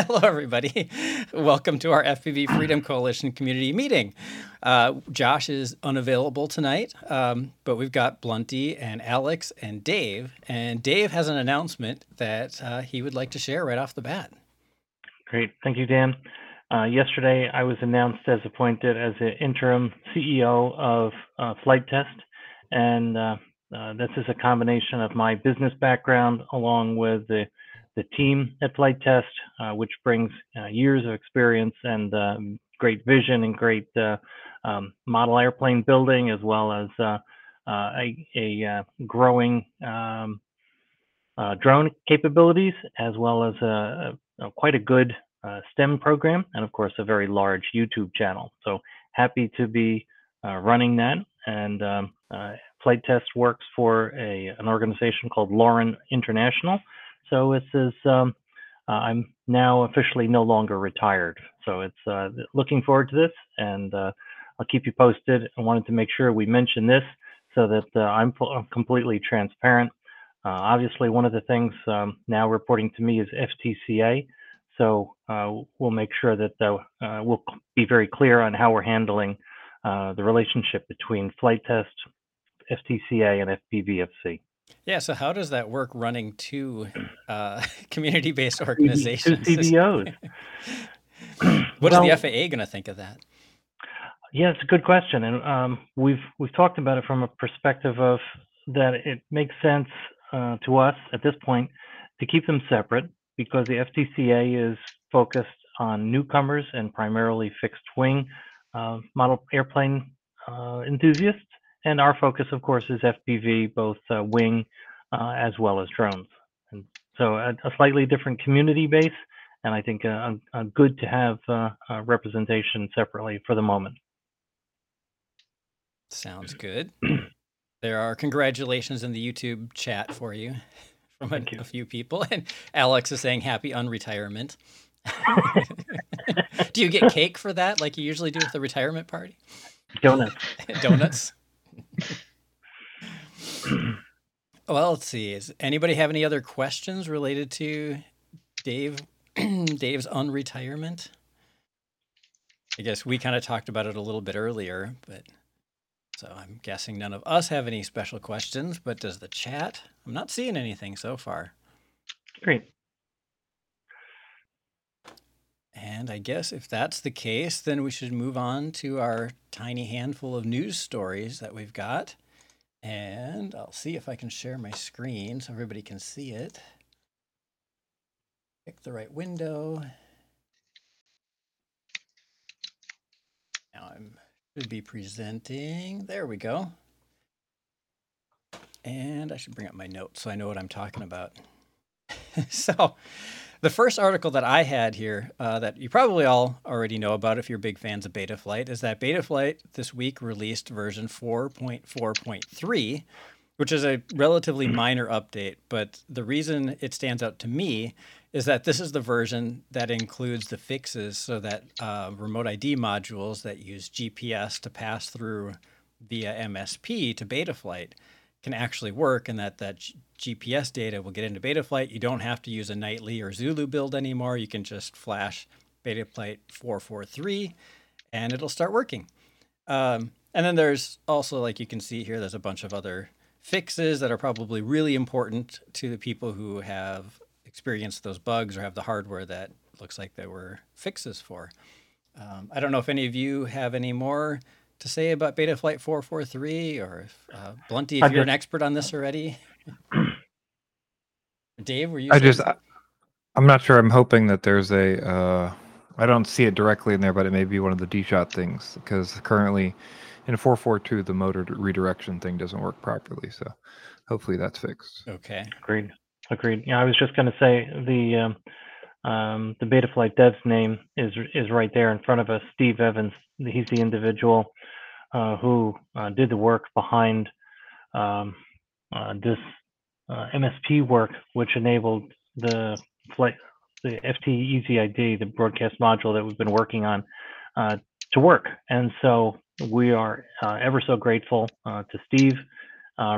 Hello, everybody. Welcome to our FPV Freedom Coalition community meeting. Uh, Josh is unavailable tonight, um, but we've got Blunty and Alex and Dave. And Dave has an announcement that uh, he would like to share right off the bat. Great. Thank you, Dan. Uh, yesterday, I was announced as appointed as the interim CEO of uh, Flite Test. And uh, uh, this is a combination of my business background along with the the team at Flite Test, uh, which brings uh, years of experience and um, great vision and great uh, um, model airplane building, as well as uh, uh, a, a uh, growing um, drone capabilities, as well as a, a quite a good STEM program, and of course a very large YouTube channel. So happy to be running that. And um, Flite Test works for a, an organization called Lauren International so it says um, uh, I'm now officially no longer retired. So it's uh, looking forward to this, and uh, I'll keep you posted. I wanted to make sure we mention this so that uh, I'm, I'm, completely transparent. Uh, obviously, one of the things um, now reporting to me is FTCA. So uh, we'll make sure that we'll be very clear on how we're handling the relationship between Flite Test, FTCA, and FPVFC. Yeah, so how does that work running two uh, community-based organizations? Two CBOs. what well, is the FAA going to think of that? Yeah, it's a good question, and um, we've we've talked about it from a perspective of that it makes sense uh, to us at this point to keep them separate because the FTCA is focused on newcomers and primarily fixed wing uh, model airplane uh, enthusiasts, and our focus, of course, is FPV, both uh, wing uh, as well as drones. And so a, a, slightly different community base, and I think uh, good to have uh, representation separately for the moment. Sounds good. there are congratulations in the YouTube chat for you from a, you. a few people, and Alex is saying happy unretirement. do you get cake for that, like you usually do with the retirement party? Donuts. Donuts. Well, let's see. Does anybody have any other questions related to Dave Dave's unretirement? I guess we kind of talked about it a little bit earlier, but so I'm guessing none of us have any special questions, but does the chat? I'm not seeing anything so far. Great. And I guess if that's the case, then we should move on to our tiny handful of news stories that we've got. And I'll see if I can share my screen so everybody can see it. Pick the right window. Now I'm should be presenting. There we go. And I should bring up my notes so I know what I'm talking about. so the first article that I had here uh, that you probably all already know about if you're big fans of Betaflight is that Betaflight this week released version 4.4.3, which is a relatively minor update. But the reason it stands out to me is that this is the version that includes the fixes so that uh, remote ID modules that use GPS to pass through via MSP to Betaflight can actually work and that that GPS data will get into Betaflight. You don't have to use a nightly or Zulu build anymore. You can just flash Betaflight 443 and it'll start working. Um, and then there's also, like you can see here, there's a bunch of other fixes that are probably really important to the people who have experienced those bugs or have the hardware that looks like there were fixes for. Um, I don't know if any of you have any more to say about Betaflight 443 or if, uh, Blunty, if I you're just, an expert on this already? Dave, were you? I just, I, am not sure. I'm hoping that there's a. Uh, I don't see it directly in there, but it may be one of the D-shot things because currently in 442 the motor redirection thing doesn't work properly. So hopefully that's fixed. Okay. Agreed. Agreed. Yeah, I was just going to say the um, um, the Betaflight dev's name is is right there in front of us. Steve Evans. He's the individual uh, who uh, did the work behind um, uh, this MSP work, which enabled the flight, the FT Easy ID, the broadcast module that we've been working on, to work. And so we are ever so grateful to Steve,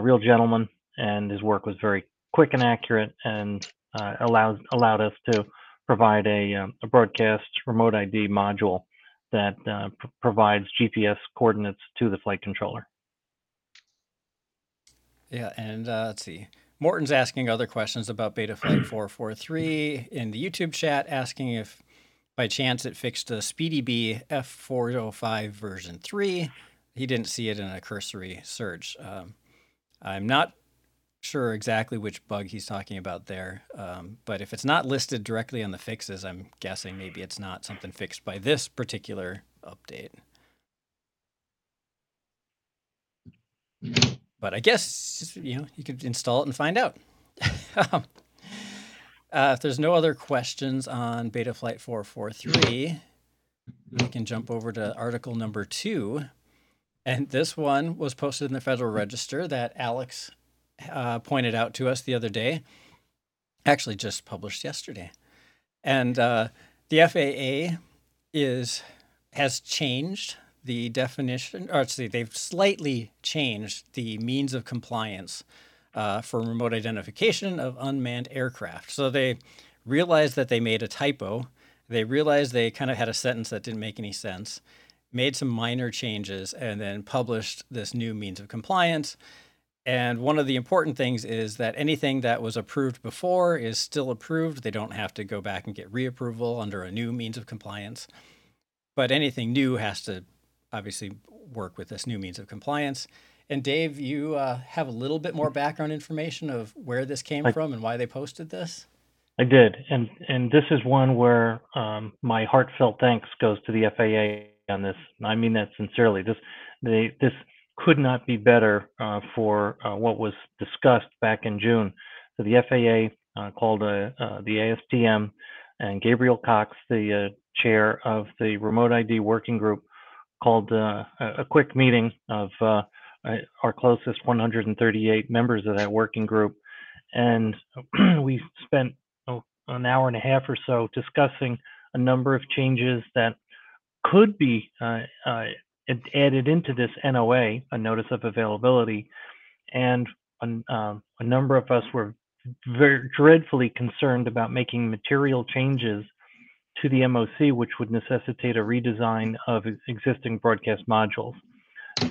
real gentleman, and his work was very quick and accurate and uh, allowed allowed us to provide a, um, a broadcast remote ID module that uh, pr- provides GPS coordinates to the flight controller. Yeah, and uh, let's see. Morton's asking other questions about Betaflight 443 in the YouTube chat, asking if by chance it fixed the SpeedyBee F405 version 3. He didn't see it in a cursory search. Um, I'm not sure exactly which bug he's talking about there, um, but if it's not listed directly on the fixes, I'm guessing maybe it's not something fixed by this particular update. But I guess you know you could install it and find out. um, uh, if there's no other questions on Betaflight 443, we can jump over to article number two. And this one was posted in the Federal Register that Alex uh, pointed out to us the other day, actually just published yesterday. And uh, the FAA is has changed the definition, or see, they've slightly changed the means of compliance uh, for remote identification of unmanned aircraft. So they realized that they made a typo. They realized they kind of had a sentence that didn't make any sense, made some minor changes, and then published this new means of compliance. And one of the important things is that anything that was approved before is still approved. They don't have to go back and get reapproval under a new means of compliance. But anything new has to obviously work with this new means of compliance. And Dave, you uh, have a little bit more background information of where this came I, from and why they posted this. I did, and and this is one where um, my heartfelt thanks goes to the FAA on this. I mean that sincerely. This they this could not be better uh, for uh, what was discussed back in June. So the FAA uh, called uh, uh, the ASTM and Gabriel Cox, the uh, chair of the Remote ID Working Group, called a quick meeting of our closest 138 members of that working group, and we spent oh, an hour and a half or so discussing a number of changes that could be added into this NOA, a notice of availability, and a, um, a number of us were very dreadfully concerned about making material changes to the MOC, which would necessitate a redesign of existing broadcast modules.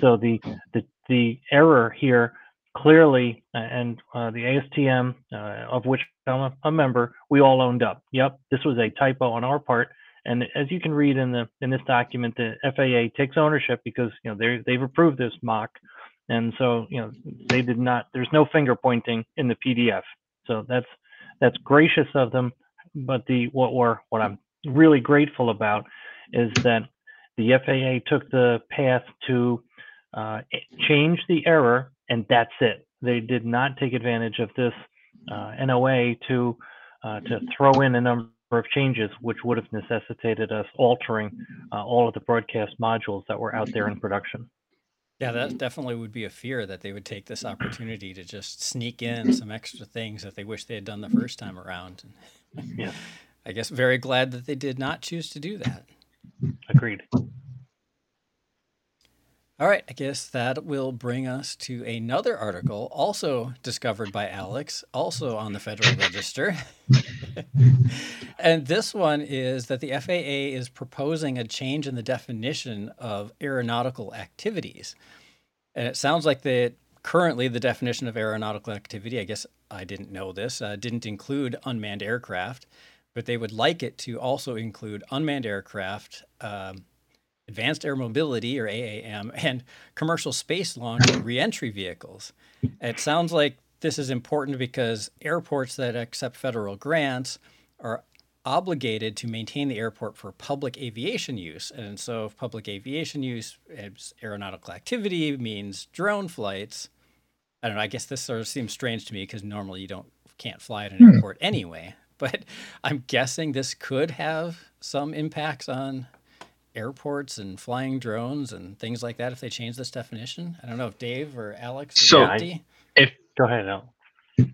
So the the, the error here clearly, and uh, the ASTM, uh, of which I'm a, a member, we all owned up. Yep, this was a typo on our part and as you can read in the in this document, the FAA takes ownership because you know they they've approved this MOC, and so you know they did not. There's no finger pointing in the PDF, so that's that's gracious of them. But the what we're what I'm really grateful about is that the FAA took the path to uh, change the error, and that's it. They did not take advantage of this uh, NOA to uh, to throw in a number of changes, which would have necessitated us altering uh, all of the broadcast modules that were out there in production. Yeah, that definitely would be a fear that they would take this opportunity to just sneak in some extra things that they wish they had done the first time around. yeah. I guess very glad that they did not choose to do that. Agreed. All right, I guess that will bring us to another article, also discovered by Alex, also on the Federal Register. and this one is that the FAA is proposing a change in the definition of aeronautical activities. And it sounds like that currently the definition of aeronautical activity, I guess I didn't know this, uh, didn't include unmanned aircraft, but they would like it to also include unmanned aircraft. Um, advanced air mobility or AAM, and commercial space launch and reentry vehicles. It sounds like this is important because airports that accept federal grants are obligated to maintain the airport for public aviation use. And so, if public aviation use aeronautical activity means drone flights, I don't know. I guess this sort of seems strange to me because normally you don't can't fly at an hmm. airport anyway. But I'm guessing this could have some impacts on airports and flying drones and things like that if they change this definition? I don't know if Dave or Alex or so if go ahead, Al.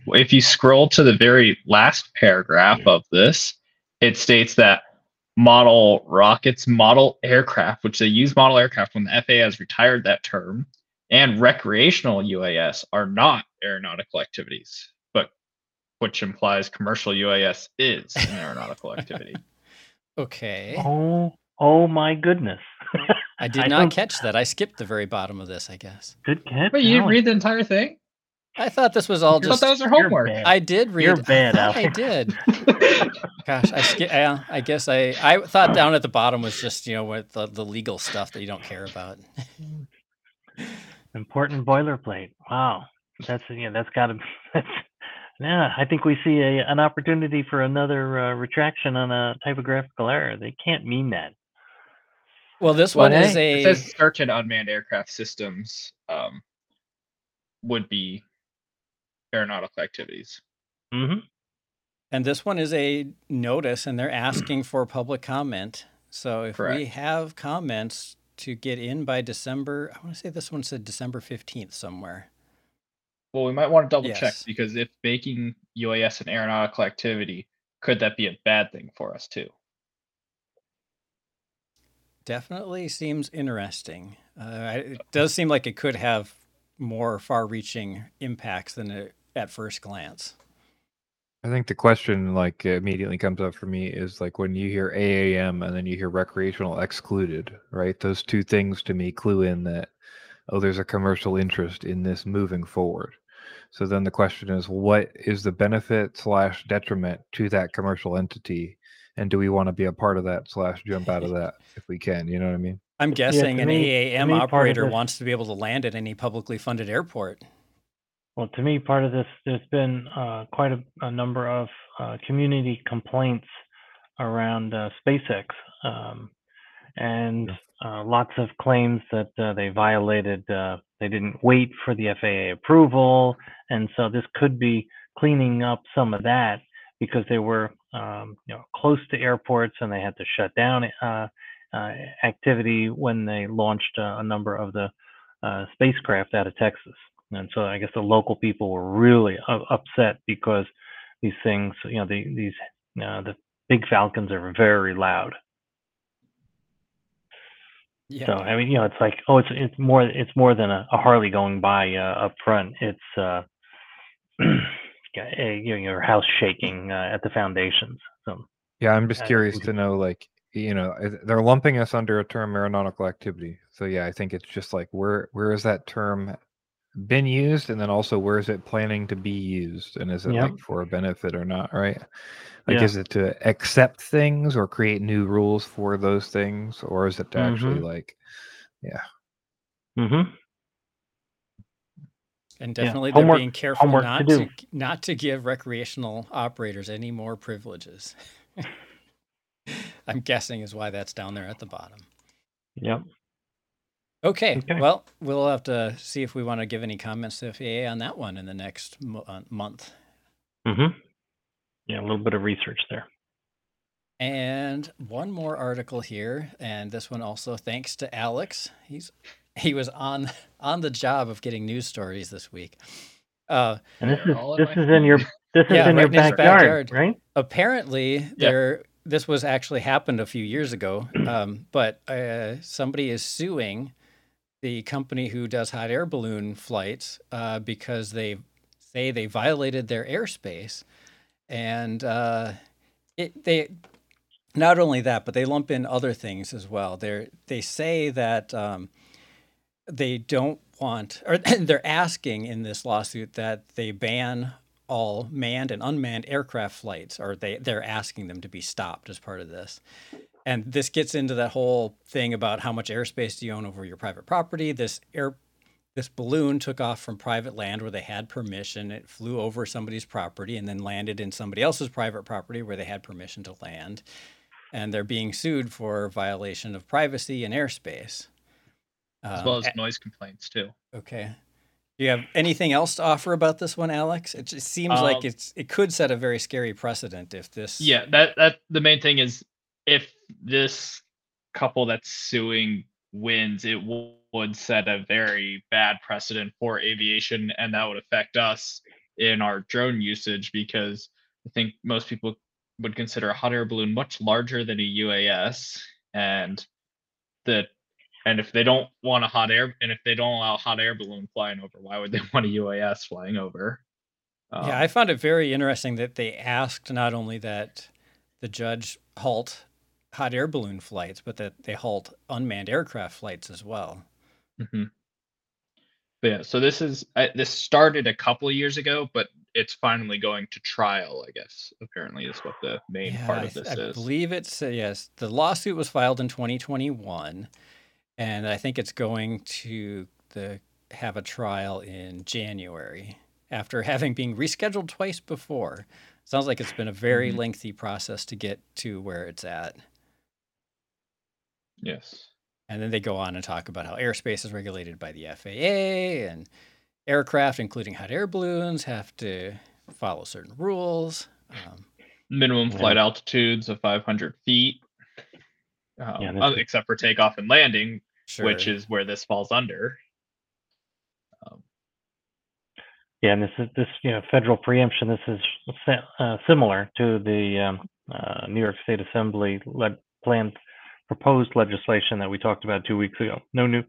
If you scroll to the very last paragraph of this, it states that model rockets, model aircraft, which they use model aircraft when the FAA has retired that term, and recreational UAS are not aeronautical activities. But which implies commercial UAS is an aeronautical activity. Okay. Oh, oh my goodness. I did I not don't- catch that. I skipped the very bottom of this, I guess. Good catch. Wait, you didn't read the entire thing? I thought this was all I thought just. that was our You're homework. bad. I did read. You're bad, I, I did. Gosh, I skip. Yeah, I guess I. I thought down at the bottom was just you know what the, the legal stuff that you don't care about. Important boilerplate. Wow. That's yeah. That's got to. That's, yeah. I think we see a an opportunity for another uh, retraction on a typographical error. They can't mean that. Well, this Well, one is hey, It a. says certain unmanned aircraft systems um, would be aeronautical activities. hmm And this one is a notice, and they're asking for public comment. So if we have comments to get in by December, I want to say this one said December 15th somewhere. Well, we might want to double check because if making UAS an aeronautical activity, could that be a bad thing for us too? Definitely seems interesting. Uh, it does seem like it could have more far reaching impacts than it, at first glance. I think the question like immediately comes up for me is like when you hear AAM and then you hear recreational excluded, right? Those two things to me clue in that oh, there's a commercial interest in this moving forward. So then the question is, what is the benefit slash detriment to that commercial entity, and do we want to be a part of that slash jump out of that if we can? You know what I mean? I'm guessing to an me- AAM me, part of operator this- wants to be able to land at any publicly funded airport. Well, to me, part of this, there's been uh, quite a, a number of uh, community complaints around uh, SpaceX, um, and uh, lots of claims that uh, they violated. Uh, they didn't wait for the FAA approval, and so this could be cleaning up some of that because they were, um, you know, close to airports and they had to shut down uh, uh, activity when they launched uh, a number of the uh, spacecraft out of Texas. And so I guess the local people were really upset because these things, you know, the, these uh, the big falcons are very loud. Yeah. So I mean, you know, it's like, oh, it's it's more it's more than a, a Harley going by uh, up front. It's uh, you know, your house shaking uh, at the foundations. So Yeah, I'm just Uh, curious to know, like, you know, they're lumping us under a term aeronautical activity. So yeah, I think it's just like where where is that term been used, and then also where is it planning to be used, and is it Yep. like for a benefit or not, right? Like, Yeah. is it to accept things or create new rules for those things, or is it to actually Mhm. like, hmm And Yeah, definitely they're homework- being careful to not do. to, not to give recreational operators any more privileges. I'm guessing is why that's down there at the bottom. Yep. Okay, Okay. well, we'll have to see if we want to give any comments to FAA on that one in the next mo- uh, month. hmm Yeah, a little bit of research there. And one more article here, and this one also thanks to Alex. He's he was on on the job of getting news stories this week. Uh, And this is in this is in your this is in right your in backyard, backyard. right? apparently there this was actually happened a few years ago um, but uh, somebody is suing the company who does hot air balloon flights uh, because they say they violated their airspace and uh, it, they not only that but they lump in other things as well they they say that um, they don't want or they're asking in this lawsuit that they ban all manned and unmanned aircraft flights or they they're asking them to be stopped as part of this. And this gets into that whole thing about how much airspace do you own over your private property. This air this balloon took off from private land where they had permission. It flew over somebody's property and then landed in somebody else's private property where they had permission to land. And they're being sued for violation of privacy and airspace as Um, well as a- noise complaints too. Okay. Do you have anything else to offer about this one, Alex? It just seems like Um, it's it could set a very scary precedent if this. Yeah, that that the main thing is if this couple that's suing wins, it would set a very bad precedent for aviation, and that would affect us in our drone usage because I think most people would consider a hot air balloon much larger than a UAS, and that and if they don't want a hot air and if they don't allow a hot air balloon flying over, why would they want a UAS flying over? Um, yeah, I found it very interesting that they asked not only that the judge halt hot air balloon flights, but that they halt unmanned aircraft flights as well. Mm-hmm. But yeah, so this is uh, this started a couple of years ago, but it's finally going to trial. I guess apparently is what the main Yeah, part of th- this I is. I believe it's uh, yes. The lawsuit was filed in 2021, and I think it's going to the have a trial in January after having been rescheduled twice before. Sounds like it's been a very Mhm. lengthy process to get to where it's at. Yes. And then they go on and talk about how airspace is regulated by the FAA and aircraft, including hot air balloons, have to follow certain rules. Um, Minimum Yeah. flight altitudes of 500 feet, um, Yeah, uh, except for takeoff and landing, sure. which is where this falls under. Um, Yeah, and this is this you know federal preemption. This is uh, similar to the um, uh, New York State Assembly led planned proposed legislation that we talked about two weeks ago. No new,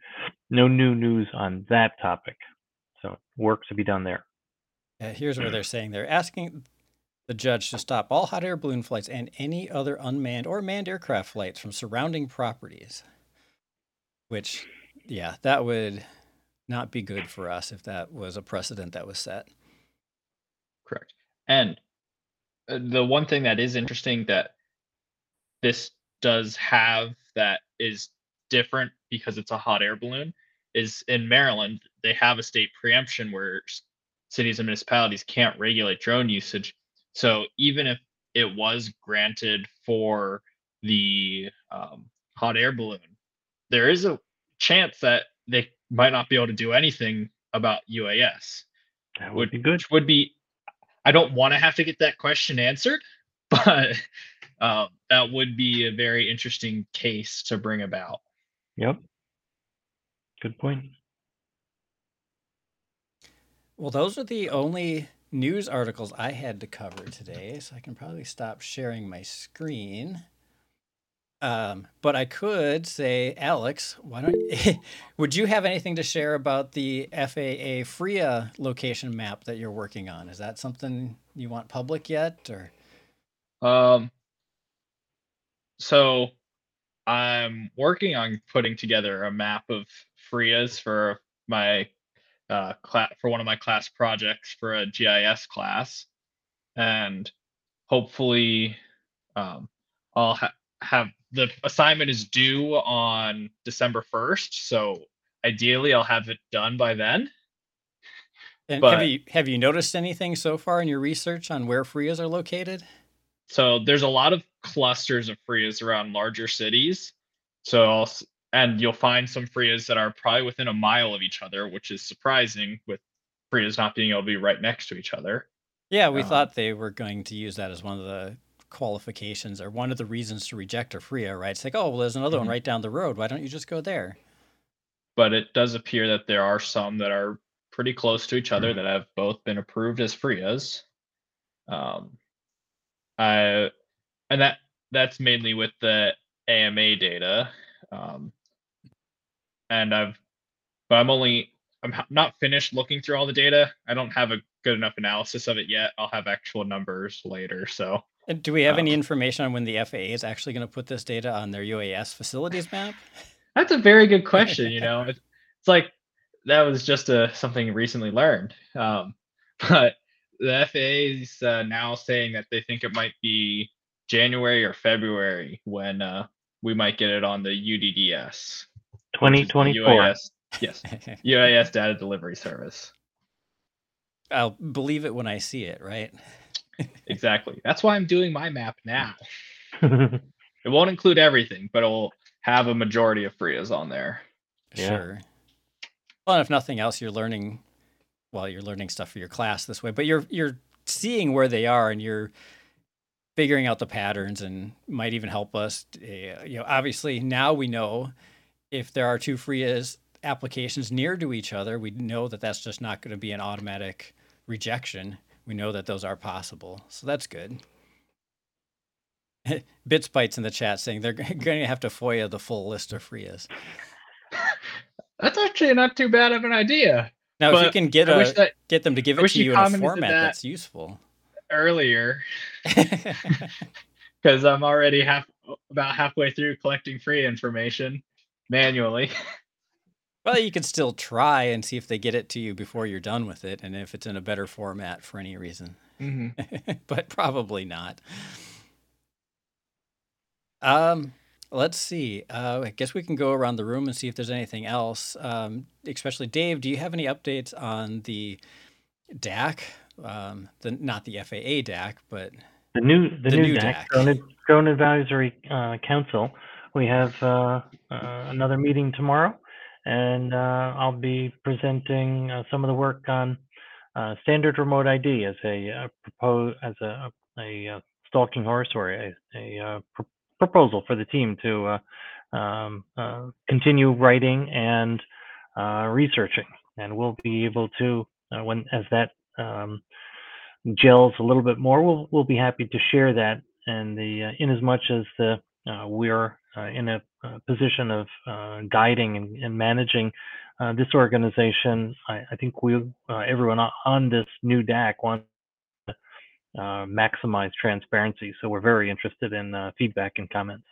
no new news on that topic. So work to be done there. Uh, here's where they're saying they're asking the judge to stop all hot air balloon flights and any other unmanned or manned aircraft flights from surrounding properties. Which, yeah, that would not be good for us if that was a precedent that was set. Correct. And uh, the one thing that is interesting that this does have that is different because it's a hot air balloon is in Maryland, they have a state preemption where cities and municipalities can't regulate drone usage. So even if it was granted for the um, hot air balloon, there is a chance that they might not be able to do anything about UAS That would would be good. which would be i don't want to have to get that question answered but um, that would be a very interesting case to bring about Yep. Good point. Well, those are the only news articles I had to cover today, so I can probably stop sharing my screen. Um, but I could say, Alex, why don't would you have anything to share about the FAA FRIA location map that you're working on? Is that something you want public yet, or um so i'm working on putting together a map of frias for my uh class for one of my class projects for a gis class and hopefully um i'll ha- have the assignment is due on december 1st so ideally i'll have it done by then and But- have you have you noticed anything so far in your research on where FRIAs are located? So there's a lot of clusters of FRIAs around larger cities. So I'll, and you'll find some FRIAs that are probably within a mile of each other, which is surprising with FRIAs not being able to be right next to each other. Yeah, we Um, thought they were going to use that as one of the qualifications or one of the reasons to reject a FRIA, right? It's like, oh, well, there's another one Mhm. right down the road. Why don't you just go there? But it does appear that there are some that are pretty close to each other that have both been approved as FRIAs. Um, I, and that that's mainly with the AMA data. Um, and I've, but I'm only, I'm not finished looking through all the data. I don't have a good enough analysis of it yet. I'll have actual numbers later. So And do we have any Um, information on when the FAA is actually going to put this data on their UAS facilities map? that's a very good question. You know, it's, it's like that was just a something recently learned. Um, but the FAA is uh, now saying that they think it might be January or February when uh, we might get it on the UDDS. which is the 2024. UAS, yes, UAS data delivery service. I'll believe it when I see it, right? Exactly. That's why I'm doing my map now. It won't include everything, but it'll have a majority of FRIAs on there. Yeah. Sure. Well, and if nothing else, you're learning. Well, you're learning stuff for your class this way, but you're you're seeing where they are, and you're figuring out the patterns, and might even help us. Uh, you know, obviously now we know if there are two FRIAs applications near to each other, we know that that's just not going to be an automatic rejection. We know that those are possible, so that's good. Bits bites in the chat saying they're going to have to FOIA the full list of FRIAs. That's actually not too bad of an idea. Now, if you can get a that get them to give I it to you you in a format that. that's useful. earlier because I'm already half about halfway through collecting free information manually. Well, you can still try and see if they get it to you before you're done with it, and if it's in a better format for any reason. Mm-hmm. but probably not. Um, let's see. Uh, I guess we can go around the room and see if there's anything else. Um, especially Dave, do you have any updates on the DAC? Um, the not the FAA DAC, but The new the, The new, new DAC, DAC. Drone, Ad- Drone Advisory uh, Council. We have uh, uh, another meeting tomorrow, and uh, I'll be presenting uh, some of the work on uh, standard remote ID as a uh, propose as a a uh, stalking horse or a, a pr- proposal for the team to uh, um, continue writing and researching, and we'll be able to when as that um, gels a little bit more, we'll we'll be happy to share that. And the in as much as the we're in a uh, position of uh, guiding and, and managing uh, this organization, I, I think we uh, everyone on- on this new DAC wants to uh, maximize transparency. So we're very interested in uh, feedback and comments.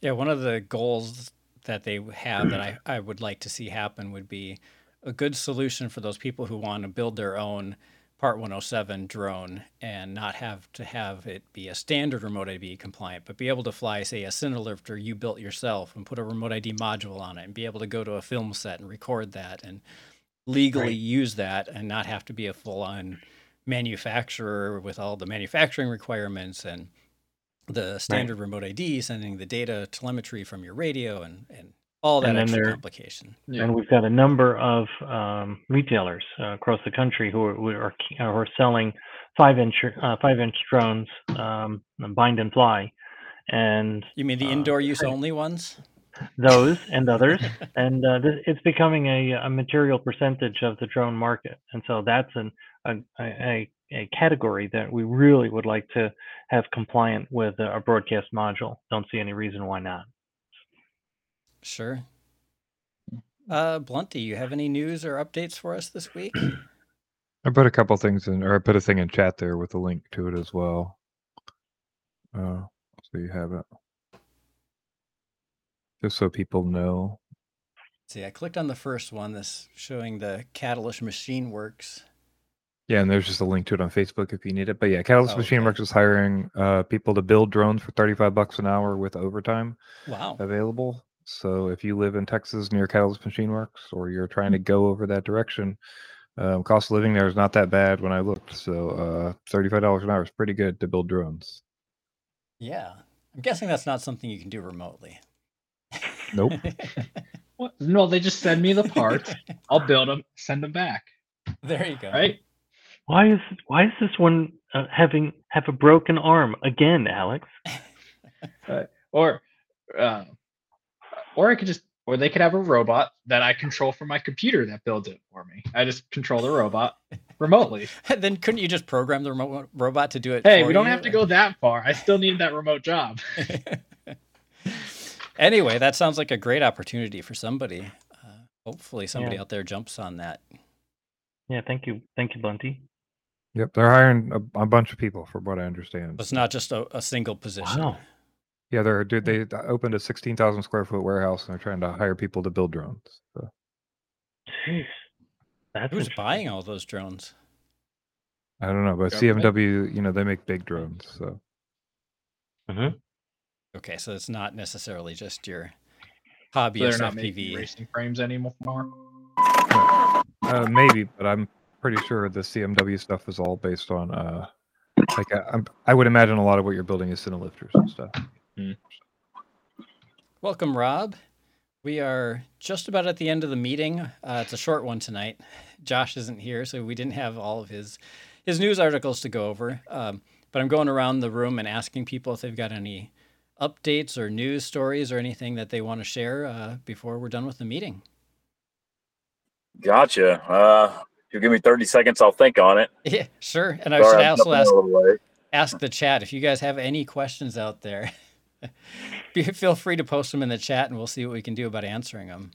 yeah, one of the goals that they have that I, I would like to see happen would be a good solution for those people who want to build their own Part 107 drone and not have to have it be a standard remote ID compliant, but be able to fly, say, a Cinelifter you built yourself and put a remote ID module on it and be able to go to a film set and record that and legally Right. use that and not have to be a full on manufacturer with all the manufacturing requirements and the standard remote ID sending the data telemetry from your radio and, and all that And then extra there- complication. Yeah. And we've got a number of um, retailers uh, across the country who are, who are who are selling five inch uh, five inch drones, um, bind and fly, and You mean the Uh, indoor use right. only ones? those and others, and uh, this, it's becoming a, a material percentage of the drone market, and so that's an, a, a a category that we really would like to have compliant with a broadcast module. Don't see any reason why not. Sure. Uh, Blunty, you have any news or updates for us this week? I put a couple things in, or I put a thing in chat there with a link to it as well. Uh, so you have it, just so people know. See, I clicked on the first one, this showing the Catalyst Machine Works. Yeah, and there's just a link to it on Facebook if you need it. But yeah, Catalyst Oh, Machine okay. Works is hiring uh, people to build drones for 35 bucks an hour with overtime Wow. available. So if you live in Texas near Catalyst Machine Works, or you're trying to go over that direction, um, cost of living there is not that bad when I looked. So uh, $35 an hour is pretty good to build drones. Yeah. I'm guessing that's not something you can do remotely. Nope. What? No, they just send me the parts. I'll build them, send them back. there you go. Right? Why is why is this one uh, having have a broken arm again, Alex? Or, uh, or I could just, or they could have a robot that I control from my computer that builds it for me. I just control the robot remotely. then couldn't you just program the remote robot to do it? Hey, for we don't you? have to go that far. I still need that remote job. anyway, that sounds like a great opportunity for somebody. Uh, hopefully, somebody Yeah. out there jumps on that. Yeah, thank you, thank you, Blunty. Yep, they're hiring a, a bunch of people, from what I understand. It's not just a, a single position. Wow. Yeah, they're dude. They opened a 16,000 square foot warehouse and they're trying to hire people to build drones. So Jeez, that's Who's buying all those drones? I don't know, but Government? CMW, you know, they make big drones. So Mhm. Okay, so it's not necessarily just your So they're not making racing frames anymore. uh, maybe, but I'm pretty sure the CMW stuff is all based on uh, like I, I'm, I would imagine a lot of what you're building is cinelifters and stuff. Welcome, Rob. We are just about at the end of the meeting. Uh, it's a short one tonight. Josh isn't here, so we didn't have all of his his news articles to go over. Um, but I'm going around the room and asking people if they've got any updates or news stories or anything that they want to share uh, before we're done with the meeting. Gotcha. Uh, if you give me 30 seconds, I'll think on it. Yeah, sure. And I Sorry, should I'm also ask out of the way. ask the chat if you guys have any questions out there. be- feel free to post them in the chat, and we'll see what we can do about answering them.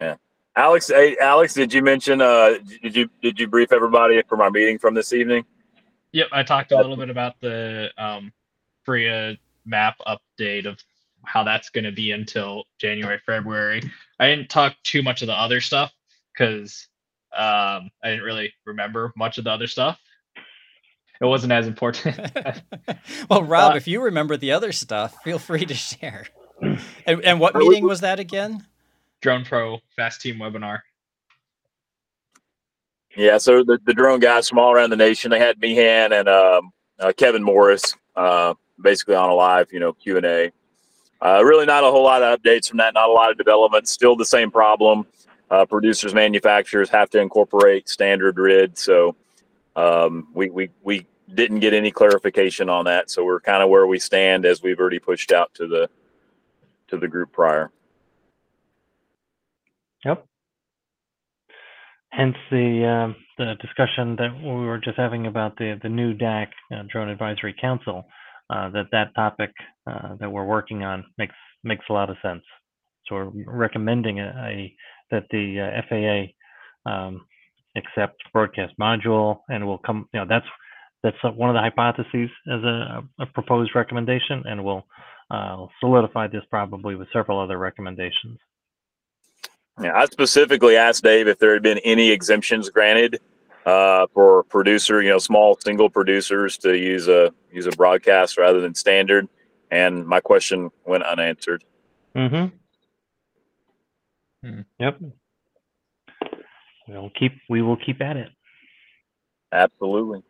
Yeah, Alex, hey, Alex, did you mention? Uh, did you did you brief everybody from our meeting from this evening? Yep, I talked a little bit about the um, FRIA map update of how that's going to be until January, February. I didn't talk too much of the other stuff because um, I didn't really remember much of the other stuff. It wasn't as important. well, Rob, Uh, if you remember the other stuff, feel free to share. And, and what meeting was that again? Drone Pro Fast Team webinar. Yeah, so the, the drone guys from all around the nation, they had Meehan and um, uh, Kevin Morris, uh, basically on a live, you know, Q and A. Uh, really, not a whole lot of updates from that. Not a lot of development. Still the same problem. Uh, producers, manufacturers have to incorporate standard RID. So um, we we we didn't get any clarification on that. So we're kind of where we stand as we've already pushed out to the to the group prior. Yep. Hence the um, the discussion that we were just having about the the new DAC uh, Drone Advisory Council. Uh, that that topic uh, that we're working on makes makes a lot of sense. So we're recommending a, a that the uh, FAA um, accept broadcast module, and will come. You know that's that's one of the hypotheses as a, a proposed recommendation, and we'll uh, solidify this probably with several other recommendations. Yeah, I specifically asked Dave if there had been any exemptions granted uh, for producer, you know, small single producers to use a use a broadcast rather than standard, and my question went unanswered. Mm-hmm. Hmm. Yep. We'll keep. We will keep at it. Absolutely.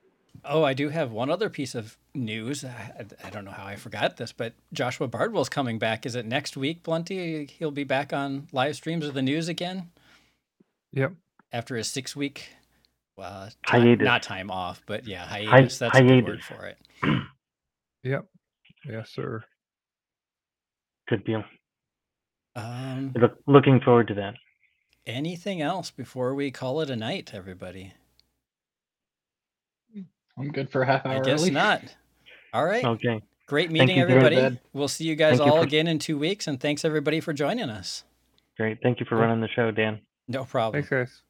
Oh, I do have one other piece of news. I, I don't know how I forgot this, but Joshua Bardwell's coming back. Is it next week, Blunty? He'll be back on live streams of the news again Yep. after his six week, uh, time, Hiatus. not time off, but yeah, hiatus. That's a good word for it. Yep. Yes, sir. Good deal. Um, Look, looking forward to that. anything else before we call it a night, everybody? I'm good for a half hour I guess early. not. All right. Okay. Great meeting, you everybody. much. We'll see you guys Thank you all for- again in two weeks. And thanks, everybody, for joining us. Great. Thank you for running the show, Dan. No problem. Thanks, guys.